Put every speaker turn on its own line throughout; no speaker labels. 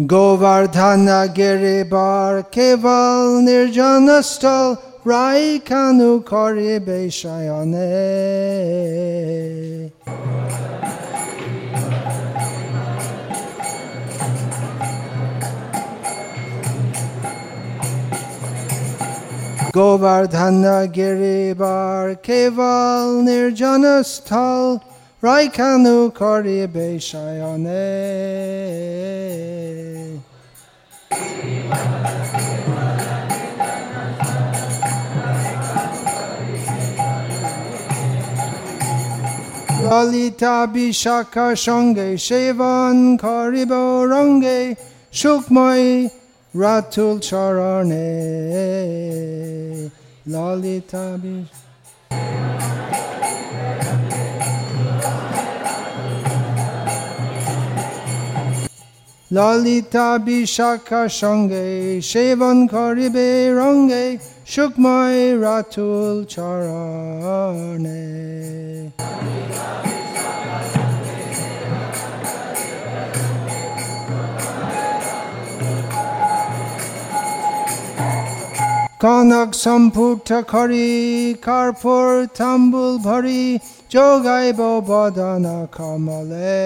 Govardhanagiri bar keval nirjanastal raikanu kari beishayane. Govardhanagiri bar keval nirjanastal raikanu kari beishayane. Lalita Bishakha সঙ্গে সেবন করিব রঙ্গে সুখময় রাতুল চরণে। ললিতা ললিতা বিশাখা সঙ্গে সেবন করিবে রঙ্গে সুখময় রাতুল চরণে কনক সম্পুট খৰি কাৰ্পুৰ তাম্বুল ভৰি যোগাইব বদন কমলে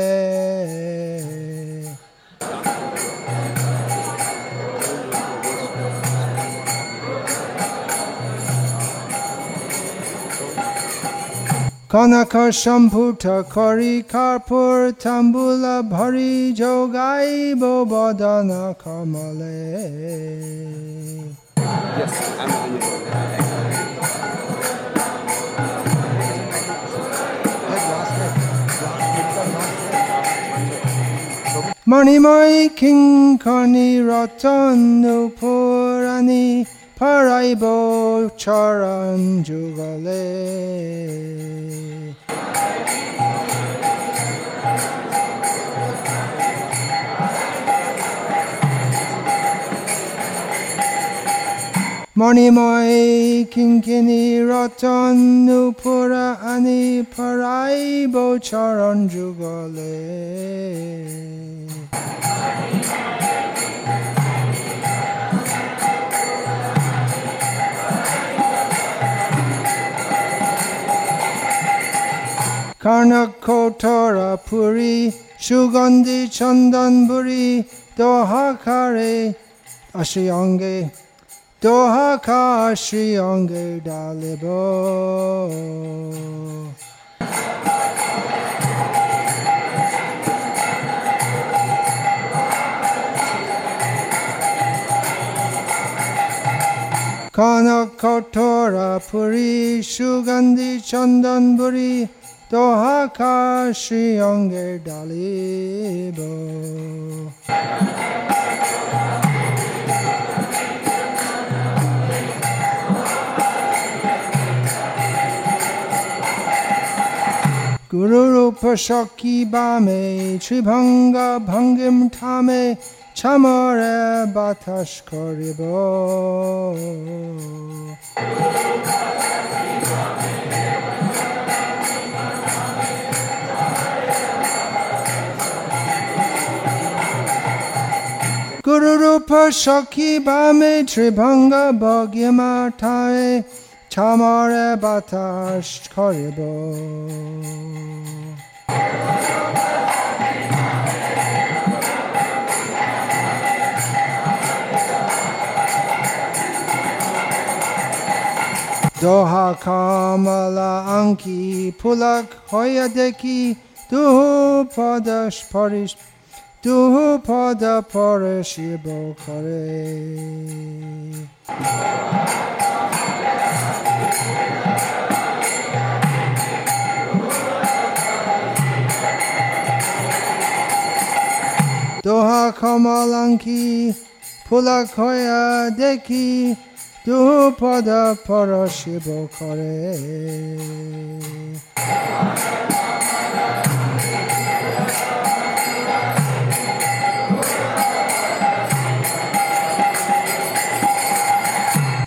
কনক সম্পুট খৰি কাৰ্পুৰ তাম্বুল ভৰি যোগাইব বদন কমলে
Yes, I'm on it.
Manimoy কিংকণী Ratan পুৰাণী Paraibo Charan Jugale. mai kinkini roton nupura ani paraibo charan jugale. Karnakotora Puri, Shugandhi Chandanburi, Dohakare Ashriyange, Dohaka Ashriyange Dalibo. Kanakotora Puri, Shugandhi Chandanburi, তোহাকাশি অঙ্গে ডালিব গুরুরূপ সকি বামে শ্রীভঙ্গা ভঙ্গিম ঠামে ছামরে বাতাস করিব। গুরুরূপ সখী বামে ত্রিভঙ্গ ভগিমা ঠায় ছামরে বাতাস করিব দোহা কামলা আঙ্কি ফুলক হইয়া দেখি দুহু পদ পরিস দুহু পদ পরে শিব করে দোহা কমলাঙ্কি ফুলক হইয়া দেখি দুহু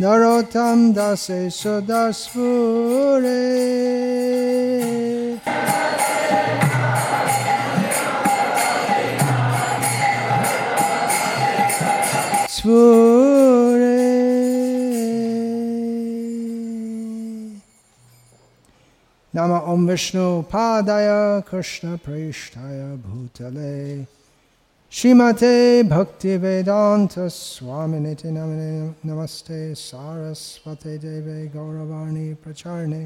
Narottam Dase Sudasvure. Svure. Nama Om Vishnu Padaya Krishna Prishtaya Bhutale. प्रेष्ठाय भूतले श्रीमते भक्ति वेदांत स्वामिनिति नमने नमस्ते सारस्वते देवे गौरवाणी प्रचारणे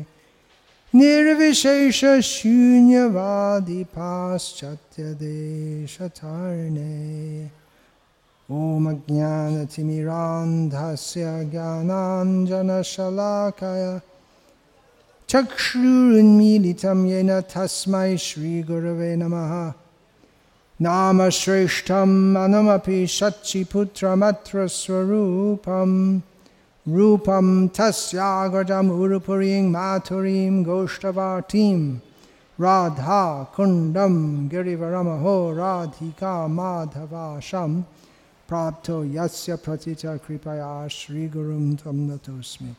निर्विशेष शून्यवादी पाश्चात्य देशतारणे ॐ ज्ञानतिमिरान्धस्य ज्ञानाञ्जनशलाकय चक्षुरुन्मीलितं येन तस्मै श्रीगुरवे नमः नामश्रेष्ठम् अनुमपि शचिपुत्रमत्र स्वरूपं रूपं तस्यागजम् उरुपुरीं माथुरीं गोष्ठवाटीं राधा कुण्डं गिरिवरमहो, राधिका, माधवाशं। प्राप्तो यस्य प्रतिच कृपया श्रीगुरुं त्वं नतोऽस्मि।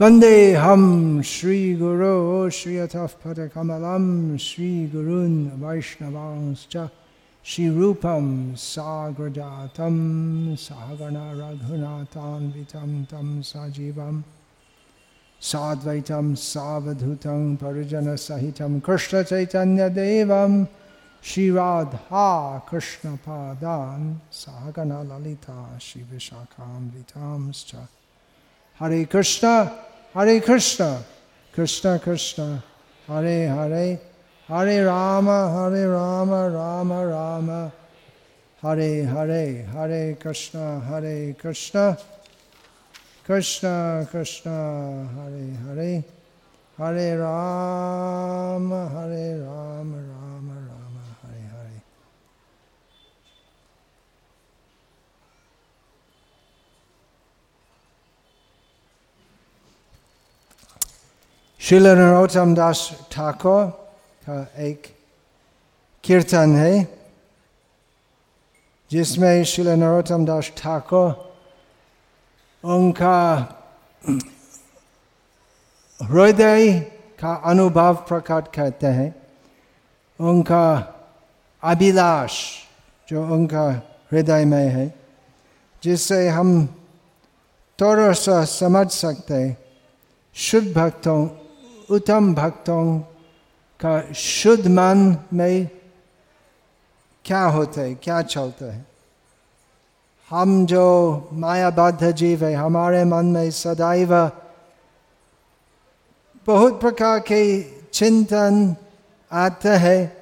वन्देऽहं श्रीगुरो, श्रियतः पदकमलं, श्रीगुरून् वैष्णवांश्च श्रीरूपं साग्रजातं सहगण रघुनाथान्वितं तं सजीवं साद्वैतं सावधूतं परिजनसहितं कृष्णचैतन्यदेवं Shri Radha कृष्णपादान् सहगणललिता श्रीविशाखान्वितांश्च Hare Krishna, Hare Krishna, Krishna Krishna, Hare Hare, Hare Rama, Hare Rama, Rama Rama, Hare Hare, Hare Krishna, Hare Krishna, Krishna Krishna, Hare Hare, Hare Rama, Hare Rama, Rama Rama, Hare Hare. शिल नरोत्तम दास ठाकुर का एक कीर्तन है, जिसमें शिल नरोत्तम दास ठाकुर उनका हृदय का अनुभव प्रकट करते हैं। उनका अभिलाष जो उनका हृदय में है जिससे हम थोड़ा सा समझ सकते शुद्ध भक्तों, उत्तम भक्तों का शुद्ध मन में क्या होता है, क्या चलता है? हम जो मायाबद्ध जीव है, हमारे मन में सदैव बहुत प्रकार के चिंतन आते हैं,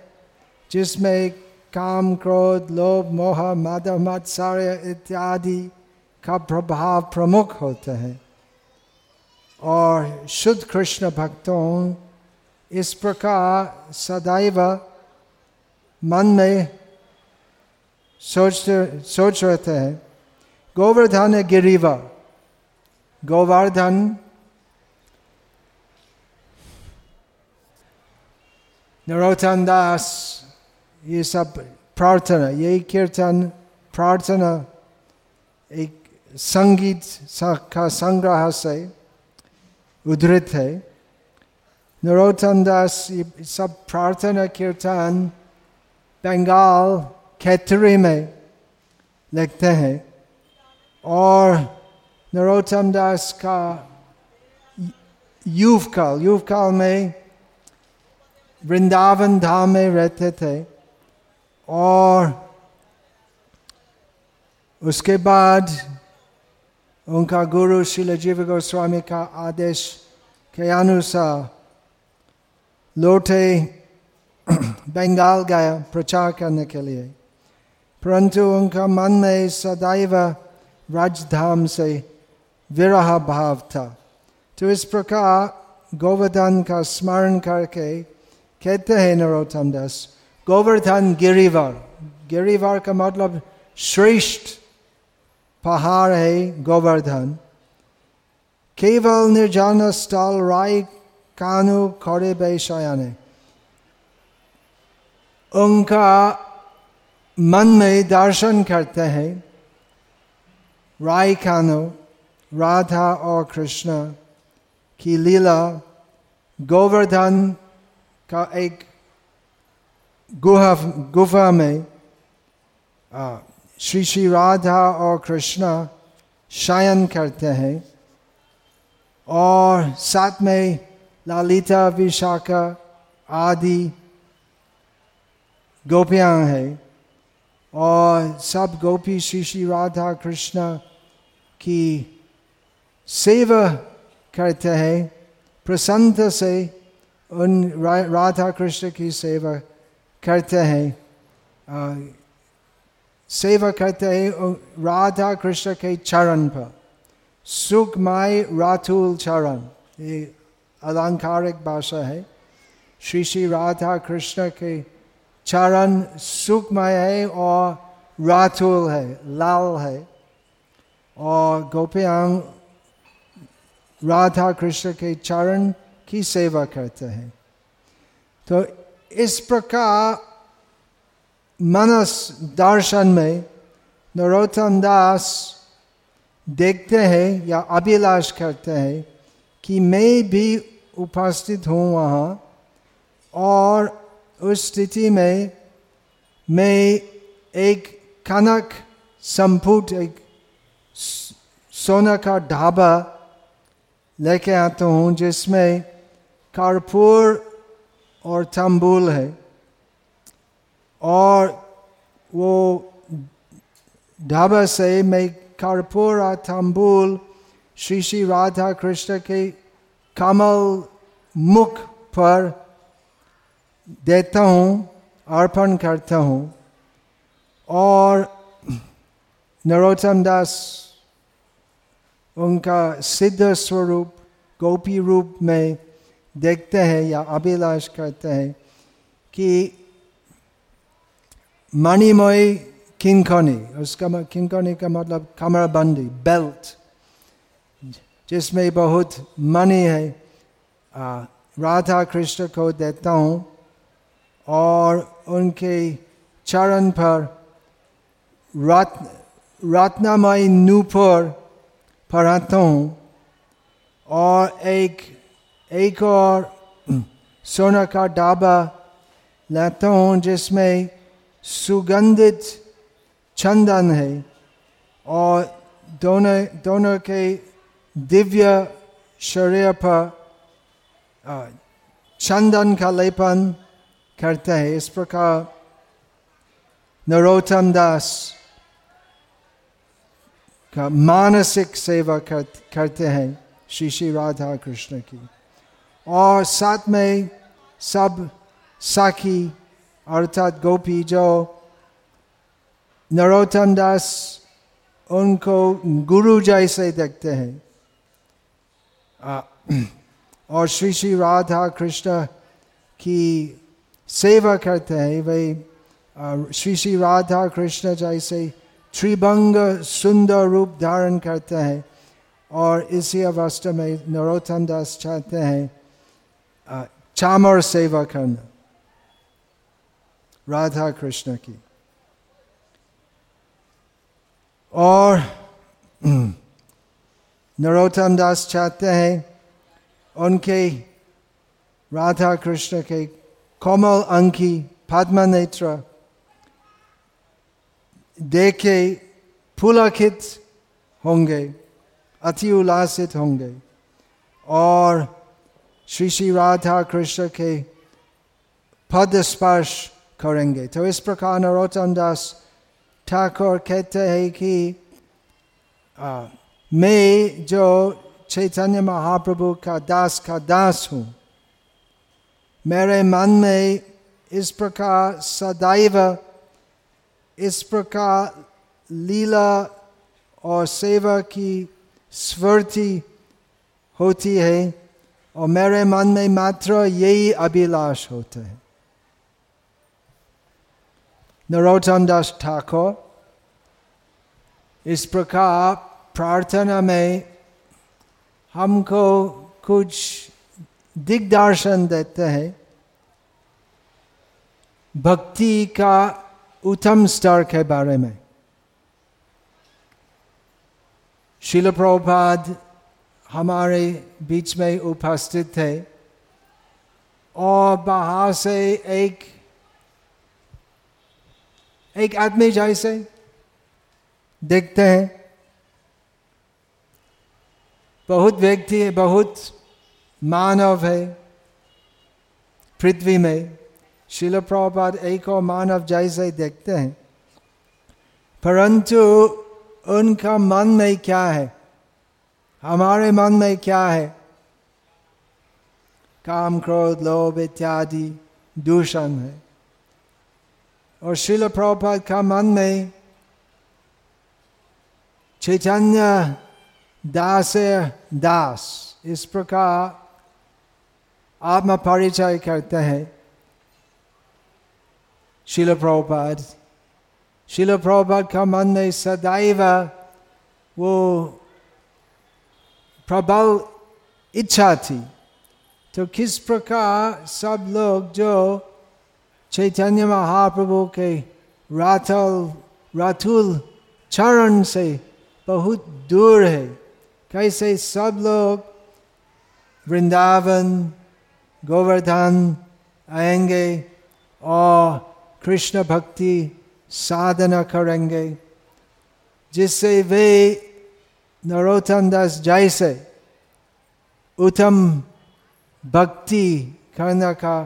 जिसमें काम, क्रोध, लोभ, मोह मद मत्सर्य इत्यादि का प्रभाव प्रमुख होता है। और शुद्ध कृष्ण भक्तों इस प्रकार सदैव मन में सोचते सोच रहते हैं। गोवर्धन गिरिवर गोवर्धन नरोत्तम दास, ये सब प्रार्थना यही कीर्तन, प्रार्थना, एक संगीत का संग्रह से उद्धृत है। नरोत्तम दास सब प्रार्थना कीर्तन बंगाल खैतरी में लिखते हैं और नरोत्तम दास का युवकाल युवकाल में वृंदावन धाम में रहते थे और उसके बाद उनका गुरु शिल जीव गोस्वामी का आदेश के अनुसार लौटे बंगाल गया प्रचार करने के लिए। परंतु उनका मन में सदैव राजधाम से विरह भाव था। तो इस प्रकार गोवर्धन का स्मरण करके कहते हैं नरोत्तम दास गोवर्धन गिरिवर। गिरिवर का मतलब श्रेष्ठ पहाड़ है गोवर्धन। केवल निर्जन स्थल राय कानु खड़े बैशयाने उनका मन में दर्शन करते हैं। राय खानो राधा और कृष्ण की लीला गोवर्धन का एक गुहा, गुफा में श्री श्री राधा और कृष्ण शयन करते हैं। और साथ में ललिता विशाखा आदि गोपियाँ हैं और सब गोपी श्री श्री राधा कृष्ण की सेवा करते हैं। प्रसन्न से उन राधा कृष्ण की सेवा करते हैं। सेवा करते हैं राधा कृष्ण के चरण पर। सुखमय राथुल चरण। ये अलंकारिक भाषा है। श्री श्री राधा कृष्ण के चरण सुखमय है और राथुल है, लाल है। और गोपियांग राधा कृष्ण के चरण की सेवा करते हैं। तो इस प्रकार मनस दर्शन में नरोत्तम दास देखते हैं या अभिलाष करते हैं। कि मैं भी उपस्थित हूँ वहाँ और उस स्थिति में मैं एक कनक संपुट, एक सोना का ढाबा लेके आता हूँ जिसमें कर्पूर और तंबूल है और वो ढाबा से मैं कर्पूर और तंबूल श्री श्री राधा कृष्ण के कमल मुख पर देता हूँ अर्पण करता हूँ और नरोत्तम दास उनका सिद्ध स्वरूप गोपी रूप में देखते हैं या अभिलाष करते हैं कि मणिमय किंकनी उसका किंकनी का मतलब कमरबंदी बेल्ट जिसमें बहुत मणि है। राधा कृष्ण को देता हूँ और उनके चरण पर रत्न रत्नमय नूपुर पढ़ाता हूँ और एक एक और सोना का डाबा लाता हूँ जिसमें सुगंधित चंदन है और दोनों दोनों के शरीर पर चंदन का लेपन करते हैं इस प्रकार नरोत्तम दास का मानसिक सेवा कर, करते हैं श्री श्री राधा कृष्ण की और साथ में सब साखी अर्थात गोपी जो नरोत्तम दास उनको गुरु जैसे देखते हैं और श्री श्री राधा कृष्ण की सेवा करते हैं वे श्री श्री राधा कृष्ण जैसे त्रिभंग सुंदर रूप धारण करते हैं और इसी अवस्था में नरोत्तम दास चाहते हैं चामर सेवा करना। राधा कृष्ण की। और नरोत्तम दास चाहते हैं उनके राधा कृष्ण के कोमल अंकी पद्म नेत्र देखे पुलकित होंगे अति उल्लासित होंगे और श्री श्री राधा कृष्ण के पद स्पर्श करेंगे तो इस प्रकार नरोत्तम दास ठाकुर कहते हैं कि आ, मैं जो चैतन्य महाप्रभु का दास का दास हूँ मेरे मन में इस प्रकार सदैव इस प्रकार लीला और सेवा की स्मृति होती है और मेरे मन में मात्र यही अभिलाष होता है नरोत्तम दास ठाकुर इस प्रकार प्रार्थना में हमको कुछ दिग्दर्शन देते हैं। भक्ति का उत्तम स्तर के बारे में। शिल प्रभुपाद हमारे बीच में उपस्थित थे और बाहर से एक एक आदमी जैसे देखते हैं। बहुत व्यक्ति है, बहुत मानव है। पृथ्वी में शिल प्रभुपाद एक और मानव जैसे ही देखते हैं। परंतु उनका मन में क्या है? हमारे मन में क्या है? काम, क्रोध, लोभ इत्यादि दूषण है। और शिल प्रभुपाद का मन में चैतन्य दास दास इस प्रकार आत्म परिचय करते हैं शिल प्रभुपाद शिल प्रभुपाद का मन में सदैव वो प्रबल इच्छा थी तो किस प्रकार सब लोग जो चैतन्य महाप्रभु के राथल राथुल चरण से बहुत दूर है कैसे सब लोग वृंदावन गोवर्धन आएँगे और कृष्ण भक्ति साधना करेंगे जिससे वे नरोत्तम दास जैसे उत्तम भक्ति करने का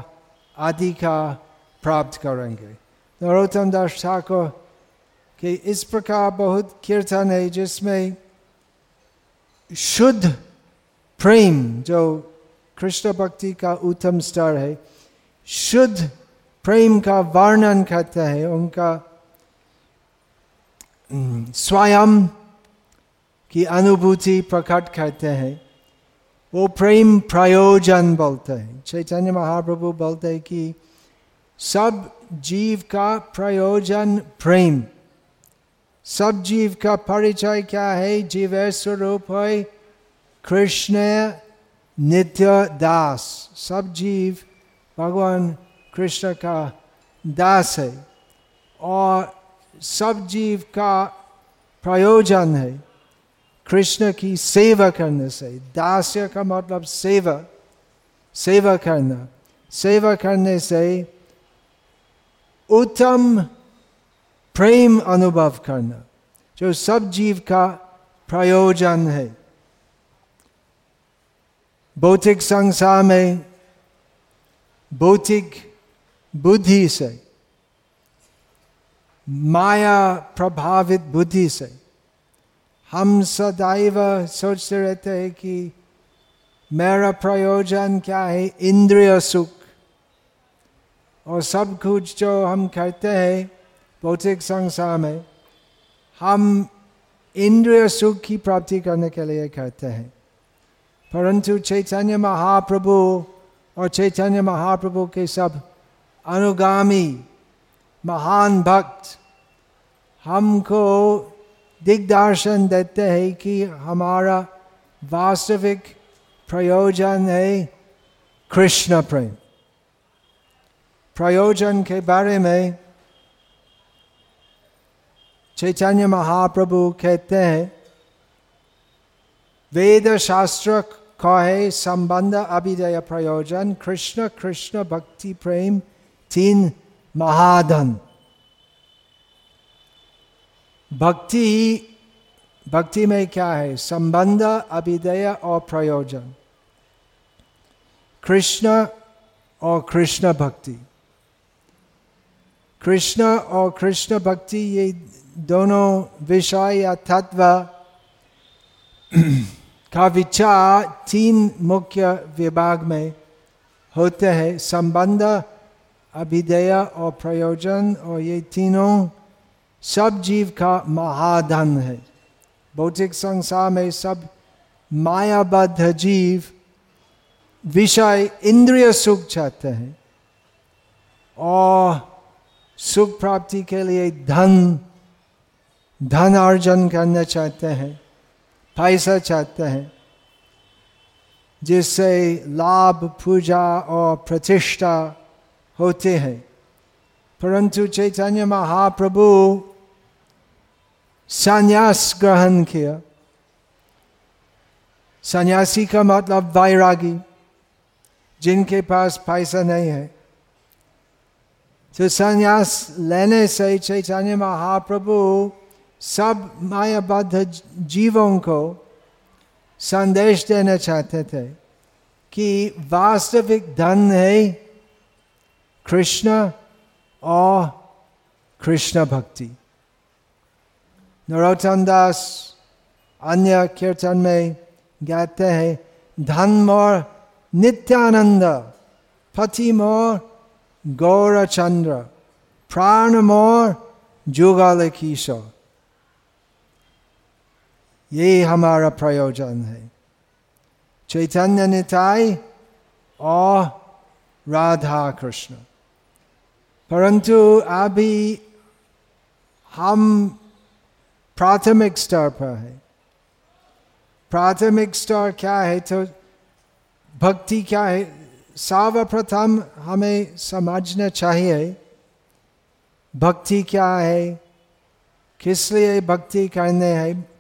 अधिकार प्राप्त करेंगे नरोत्तम दास ठाकुर के इस प्रकार बहुत कीर्तन है जिसमें शुद्ध प्रेम, जो कृष्ण भक्ति का उत्तम स्तर है, शुद्ध प्रेम का वर्णन करते हैं, उनका स्वयं की अनुभूति प्रकट करते हैं। वो प्रेम प्रयोजन बोलते हैं। चैतन्य महाप्रभु बोलते हैं कि सब जीव का प्रयोजन प्रेम। सब जीव का परिचय क्या है? जीव स्वरूप है, कृष्ण नित्य दास। सब जीव भगवान कृष्ण का दास है और सब जीव का प्रयोजन है। कृष्ण की सेवा करने से, दास्य का मतलब सेवा सेवा करना। सेवा करने से उत्तम प्रेम अनुभव करना, जो सब जीव का प्रयोजन है। भौतिक संसार में भौतिक बुद्धि से, माया प्रभावित बुद्धि से, हम सदैव सोचते रहते हैं कि मेरा प्रयोजन क्या है? इंद्रिय सुख। और सब कुछ जो हम करते हैं भौतिक संसार में हम इंद्रिय सुख की प्राप्ति करने के लिए करते हैं। परंतु चैतन्य महाप्रभु और चैतन्य महाप्रभु के सब अनुगामी, महान भक्त हमको दिग्दर्शन देते हैं कि हमारा वास्तविक प्रयोजन है कृष्ण प्रेम। प्रयोजन के बारे में चैतन्य महाप्रभु कहते हैं, वेद शास्त्र कहे संबंध अभिदय प्रयोजन, कृष्ण कृष्ण भक्ति प्रेम, तीन महाधन। भक्ति ही, भक्ति में क्या है? संबंध अभिदय और प्रयोजन। कृष्ण और कृष्ण भक्ति। कृष्ण और कृष्ण भक्ति, ये दोनों विषय या तत्व का विचार तीन मुख्य विभाग में होते हैं संबंध अभिदय और प्रयोजन और ये तीनों सब जीव का महाधन है भौतिक संसार में सब मायाबद्ध जीव विषय इंद्रिय सुख चाहते हैं और सुख प्राप्ति के लिए धन धन अर्जन करना चाहते हैं, पैसा चाहते हैं, जिससे लाभ, पूजा और प्रतिष्ठा होते हैं। परंतु चैतन्य महाप्रभु संन्यास ग्रहण किया। सन्यासी का मतलब वैरागी, जिनके पास पैसा नहीं है। तो संन्यास लेने से चैतन्य महाप्रभु सब मायाबद्ध जीवों को संदेश देना चाहते थे कि वास्तविक धन है कृष्ण और कृष्ण भक्ति। नरोत्तम दास अन्य कीर्तन में गाते हैं, धन मोर नित्यानंद, पति मोर गौरचंद्र, प्राण मोर जुगाल किशोर ये हमारा प्रयोजन है। चैतन्य निताय और राधा कृष्ण। परंतु अभी हम प्राथमिक स्तर पर है। प्राथमिक स्तर क्या है तो भक्ति क्या है? सर्वप्रथम हमें समझना चाहिए, भक्ति क्या है? किस लिए भक्ति करने है?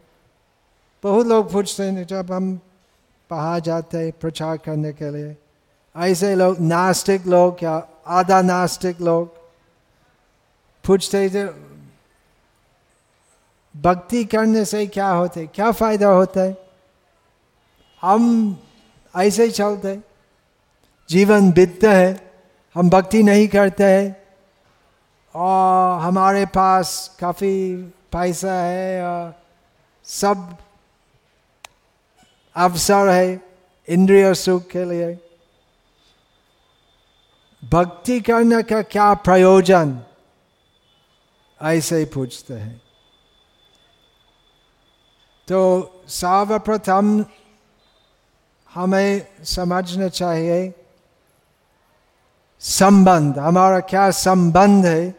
बहुत लोग पूछते हैं, जब हम बाहर जाते हैं प्रचार करने के लिए, ऐसे लोग, नास्तिक लोग या आधा नास्तिक लोग पूछते थे भक्ति करने से क्या होते क्या फ़ायदा होता है? हम ऐसे ही चलते जीवन बीतते है, हम भक्ति नहीं करते हैं, और हमारे पास काफ़ी पैसा है और सब अवसर है, इंद्रिय सुख के लिए। भक्ति करने का क्या प्रयोजन? ऐसे ही पूछते हैं। तो सर्वप्रथम हमें समझना चाहिए, संबंध, हमारा क्या संबंध है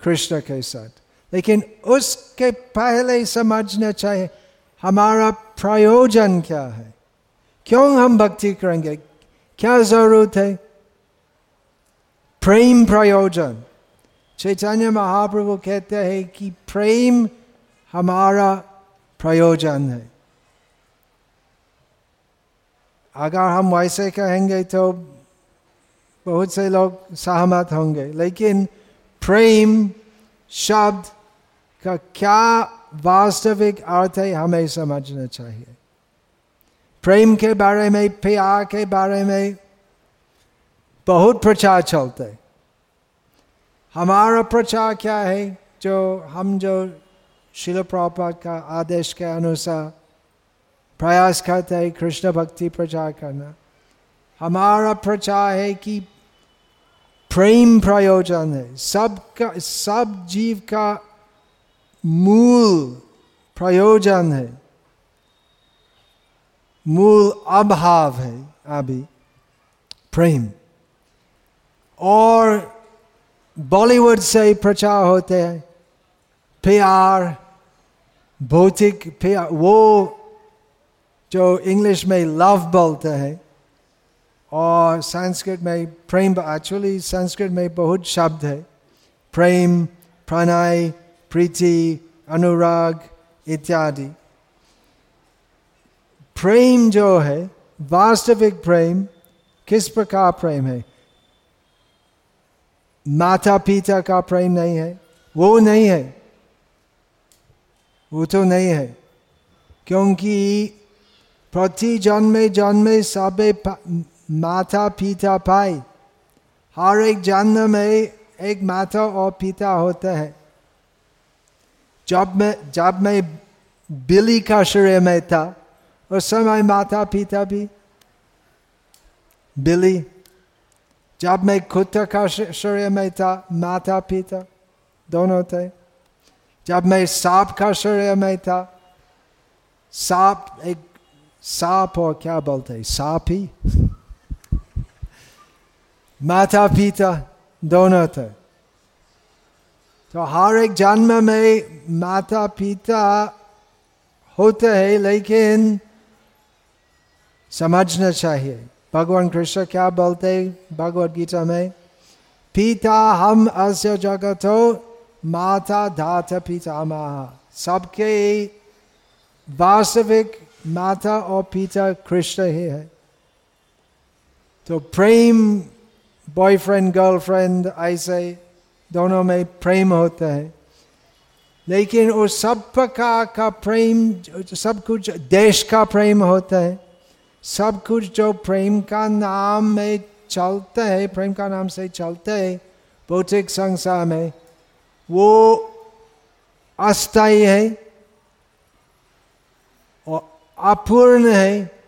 कृष्ण के साथ। लेकिन उसके पहले समझना चाहिए हमारा प्रयोजन क्या है? क्यों हम भक्ति करेंगे? क्या ज़रूरत है? प्रेम प्रयोजन। चैतन्य महाप्रभु कहते हैं कि प्रेम हमारा प्रयोजन है। अगर हम वैसे कहेंगे तो बहुत से लोग सहमत होंगे, लेकिन प्रेम शब्द का क्या वास्तविक अर्थ है, हमें समझना चाहिए। प्रेम के बारे में, प्यार के बारे में बहुत प्रचार चलते हमारा प्रचार क्या है, जो हम जो शिल प्रपात का आदेश के अनुसार प्रयास करते हैं, कृष्ण भक्ति प्रचार करना, हमारा प्रचार है कि प्रेम प्रयोजन है। सब का, सब जीव का मूल प्रयोजन है। मूल अभाव है, अभी। प्रेम। और बॉलीवुड से प्रचार होते हैं। प्यार भौतिक प्यार वो जो इंग्लिश में लव बोलते हैं। और संस्कृत में प्रेम एक्चुअली संस्कृत में बहुत शब्द है। प्रेम, प्रणय प्रीति अनुराग इत्यादि प्रेम जो है वास्तविक प्रेम किस प्रकार प्रेम है माता पिता का प्रेम नहीं है वो नहीं है वो तो नहीं है क्योंकि प्रति जन्मे जन्मे सबे माता पिता पाए हर एक जन्म में एक माता और पिता होता है जब मैं जब मैं बिली का शरीर में था, उस समय माता पिता भी बिली, जब मैं कुत्ता का शरीर में था, माता पिता दोनों थे। जब मैं सांप का शरीर में था, सांप एक, सांप और क्या बोलते सांप ही। माता पिता दोनों थे। तो हर एक जन्म में माता पिता होते हैं, लेकिन समझना चाहिए। भगवान कृष्ण क्या बोलते भगवत गीता में? पिता हम अस्य हो माता धाता पितामह। सबके वास्तविक माता और पिता कृष्ण ही है। तो प्रेम बॉयफ्रेंड गर्लफ्रेंड ऐसे दोनों में प्रेम होता है। लेकिन उस सब प्रकार का प्रेम, सब कुछ देश का प्रेम होता है। सब कुछ जो प्रेम का नाम में चलता है, प्रेम का नाम से चलता है भौतिक संसार में, वो अस्थायी है और अपूर्ण है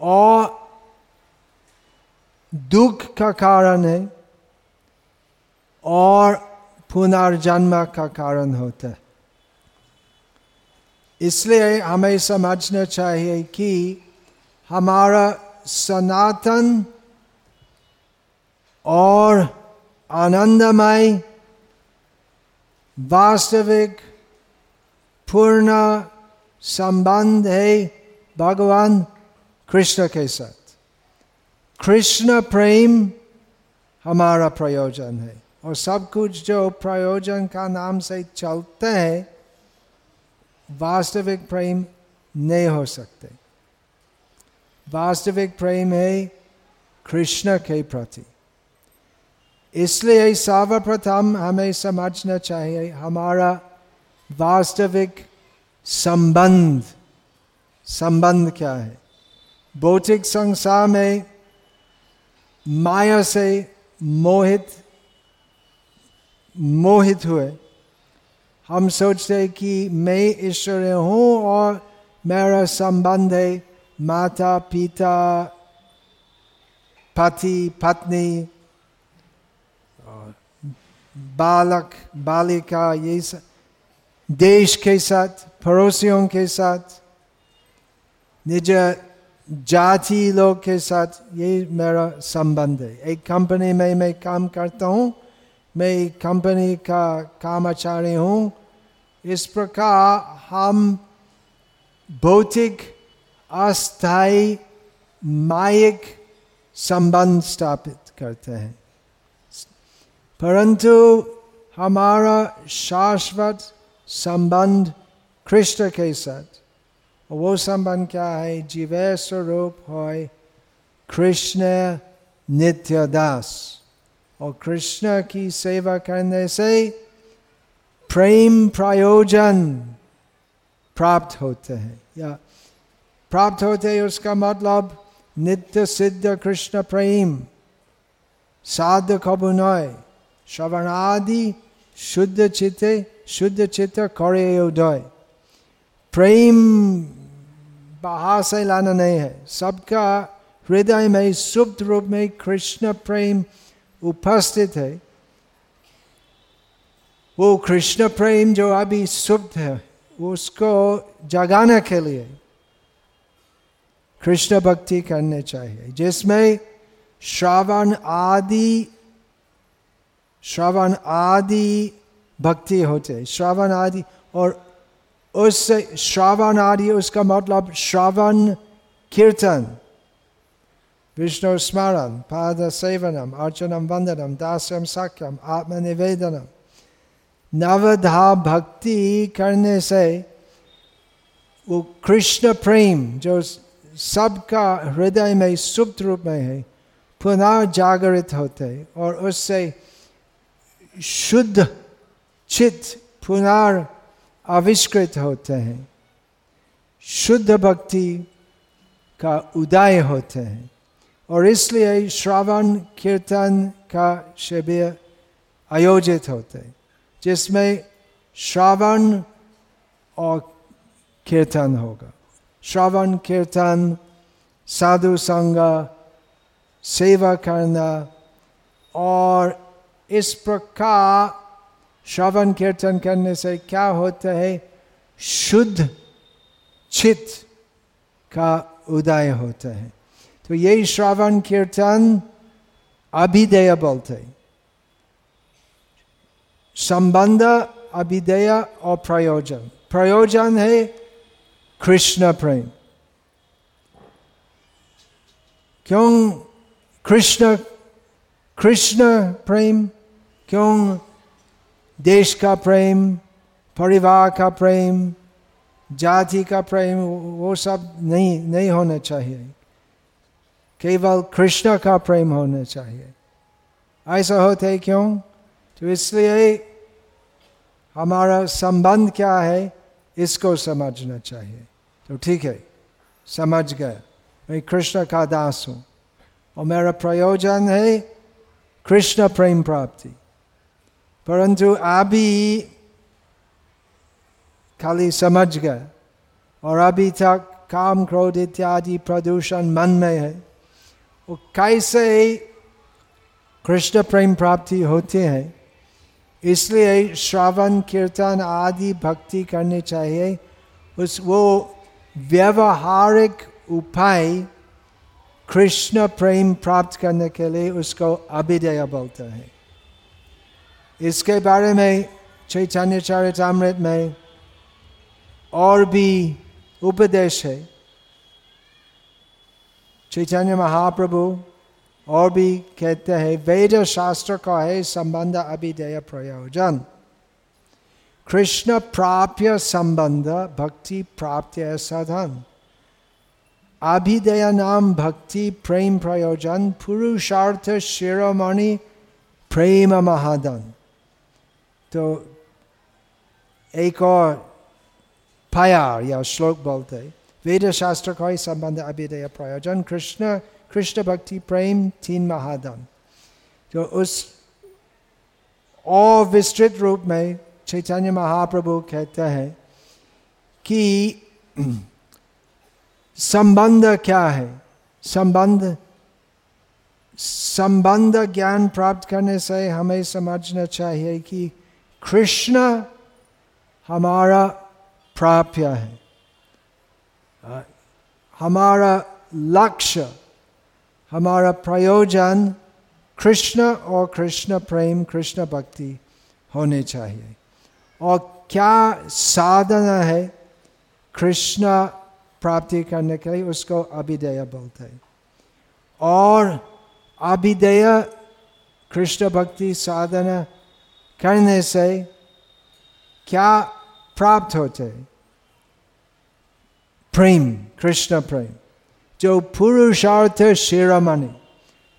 और दुख का कारण है। और पुनर्जन्म का कारण होता है। इसलिए हमें समझना चाहिए कि हमारा सनातन और आनंदमय, वास्तविक, पूर्ण संबंध है भगवान कृष्ण के साथ। कृष्ण प्रेम हमारा प्रयोजन है। और सब कुछ जो प्रयोजन का नाम से चलते हैं, वास्तविक प्रेम नहीं हो सकते। वास्तविक प्रेम है कृष्ण के प्रति। इसलिए सर्वप्रथम हमें समझना चाहिए हमारा वास्तविक संबंध। संबंध क्या है? भौतिक संसार में माया से मोहित मोहित हुए। हम सोचते कि मैं ईश्वर हूँ और मेरा संबंध है माता, पिता, पति, पत्नी, बालक, बालिका, ये सब, देश के साथ, पड़ोसियों के साथ, निज जाति लोग के साथ ये मेरा संबंध है। एक कंपनी में मैं काम करता हूँ। मैं कंपनी का कर्मचारी हूँ। इस प्रकार हम भौतिक, अस्थायी, मायिक संबंध स्थापित करते हैं। परंतु हमारा शाश्वत संबंध कृष्ण के साथ, वो संबंध क्या है? जीवे स्वरूप हो कृष्ण नित्य दास। और कृष्ण की सेवा करने से प्रेम प्रयोजन प्राप्त होते हैं या प्राप्त होते हैं उसका मतलब नित्य सिद्ध कृष्ण प्रेम साध कबुनय श्रवणादि शुद्ध चित्ते शुद्ध चित्त करे उदय प्रेम बाहर से लाना नहीं है सबका हृदय में सुप्त रूप में कृष्ण प्रेम उपस्थित है। वो कृष्ण प्रेम जो अभी सुप्त है, उसको जगाने के लिए कृष्ण भक्ति करने चाहिए। जिसमें श्रावण आदि, श्रवण आदि भक्ति होते श्रवण आदि और उससे श्रवण आदि, उसका मतलब श्रवण कीर्तन। विष्णु स्मरण पाद सेवनम अर्चनम वंदनम दास्यम साक्यम आत्मनिवेदनम नवधा भक्ति करने से वो कृष्ण प्रेम जो सबका हृदय में सुप्त रूप में है पुनः जागृत होते और उससे शुद्ध चित्त पुनर् आविष्कृत होते हैं शुद्ध भक्ति का उदय होते हैं और इसलिए श्रावण कीर्तन का शिविर आयोजित होते जिसमें श्रावण और कीर्तन होगा श्रावण कीर्तन साधु संग सेवा करना और इस प्रकार श्रवण कीर्तन करने से क्या होता है शुद्ध चित का उदय होता है तो यही श्रावण कीर्तन अभिधेय बोलते संबंध अभिधेय और प्रयोजन प्रयोजन है कृष्ण प्रेम क्यों कृष्ण कृष्ण प्रेम क्यों देश का प्रेम परिवार का प्रेम जाति का प्रेम वो सब नहीं नहीं होना चाहिए केवल कृष्ण का प्रेम होना चाहिए। ऐसा होते क्यों? तो इसलिए हमारा संबंध क्या है? इसको समझना चाहिए। तो ठीक है, समझ गए। मैं कृष्ण का दास हूँ और मेरा प्रयोजन है कृष्ण प्रेम प्राप्ति। परंतु अभी खाली समझ गए और अभी तक काम, क्रोध इत्यादि प्रदूषण मन में है। वो कैसे कृष्ण प्रेम प्राप्ति होते हैं, इसलिए श्रवण, कीर्तन आदि भक्ति करनी चाहिए। उस वो व्यवहारिक उपाय कृष्ण प्रेम प्राप्त करने के लिए उसको अभिदय बोलते हैं। इसके बारे में चैतन्य चरितमृत में और भी उपदेश है। चैतन्य महाप्रभु और भी कहते हैं, वेद शास्त्र का है संबंध अभिदय प्रयोजन। कृष्ण प्राप्य संबंध, भक्ति प्राप्त साधन। अभिदय नाम, भक्ति प्रेम प्रयोजन, पुरुषार्थ शिरोमणि, प्रेम महादन। तो एक और पायार या श्लोक बोलते वेद शास्त्र का ही संबंध अभिदय प्रयोजन कृष्ण कृष्ण भक्ति प्रेम तीन महादन तो उस और विस्तृत रूप में चैतन्य महाप्रभु कहते हैं कि संबंध क्या है संबंध संबंध ज्ञान प्राप्त करने से हमें समझना चाहिए कि कृष्ण हमारा प्राप्य है हमारा लक्ष्य, हमारा प्रयोजन कृष्ण और कृष्ण प्रेम, कृष्ण भक्ति होने चाहिए। और क्या साधना है कृष्ण प्राप्ति करने के लिए, उसको अभिदय बोलते हैं। और अभिदय कृष्ण भक्ति साधना करने से क्या प्राप्त होते प्रेम, कृष्ण प्रेम। जो पुरुषार्थ शिरोमणि,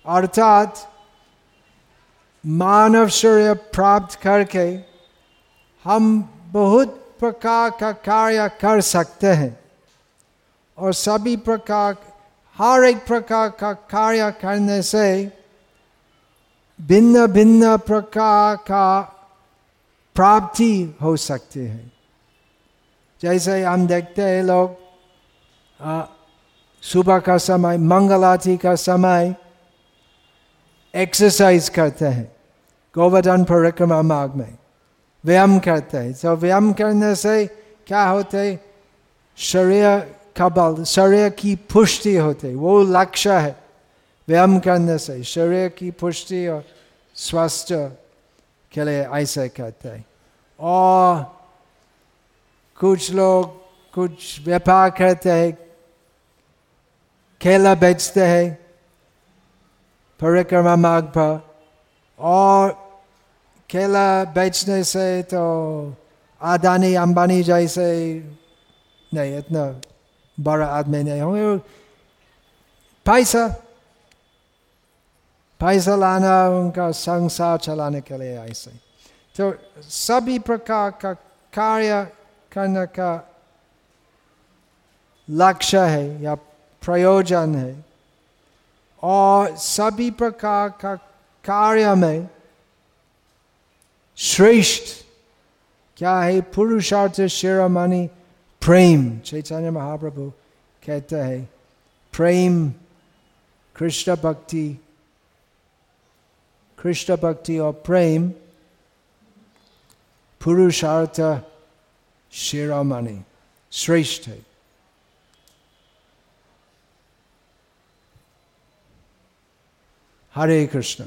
अर्थात मानव शरीर प्राप्त करके हम बहुत प्रकार का कार्य कर सकते हैं और सभी प्रकार, हर एक प्रकार का कार्य करने से भिन्न भिन्न प्रकार का प्राप्ति हो सकती है। जैसे हम देखते हैं लोग सुबह का समय मंगलाती का समय एक्सरसाइज करते हैं। गोवर्धन परिक्रमा मार्ग में। व्यायाम करते हैं। तो व्यायाम करने से क्या होते शरीर का बल, शरीर की पुष्टि होते वो लक्ष्य है व्यायाम करने से। शरीर की पुष्टि और स्वास्थ्य के लिए ऐसे कहते हैं। और कुछ लोग कुछ व्यापार करते हैं। केला बेचते हैं परिक्रमा मार्ग पर और केला बेचने से तो आदानी अंबानी जैसे नहीं इतना बड़ा आदमी नहीं होंगे पैसा पैसा लाना उनका संसार चलाने के लिए ऐसे तो सभी प्रकार का कार्य करने का लक्ष्य है या प्रयोजन है। और सभी प्रकार का कार्य में श्रेष्ठ क्या है? पुरुषार्थ शिरोमणि प्रेम, चैतन्य महाप्रभु कहते हैं। प्रेम, कृष्ण भक्ति कृष्ण भक्ति और प्रेम, पुरुषार्थ शिरोमणि, श्रेष्ठ है। Hare Krishna.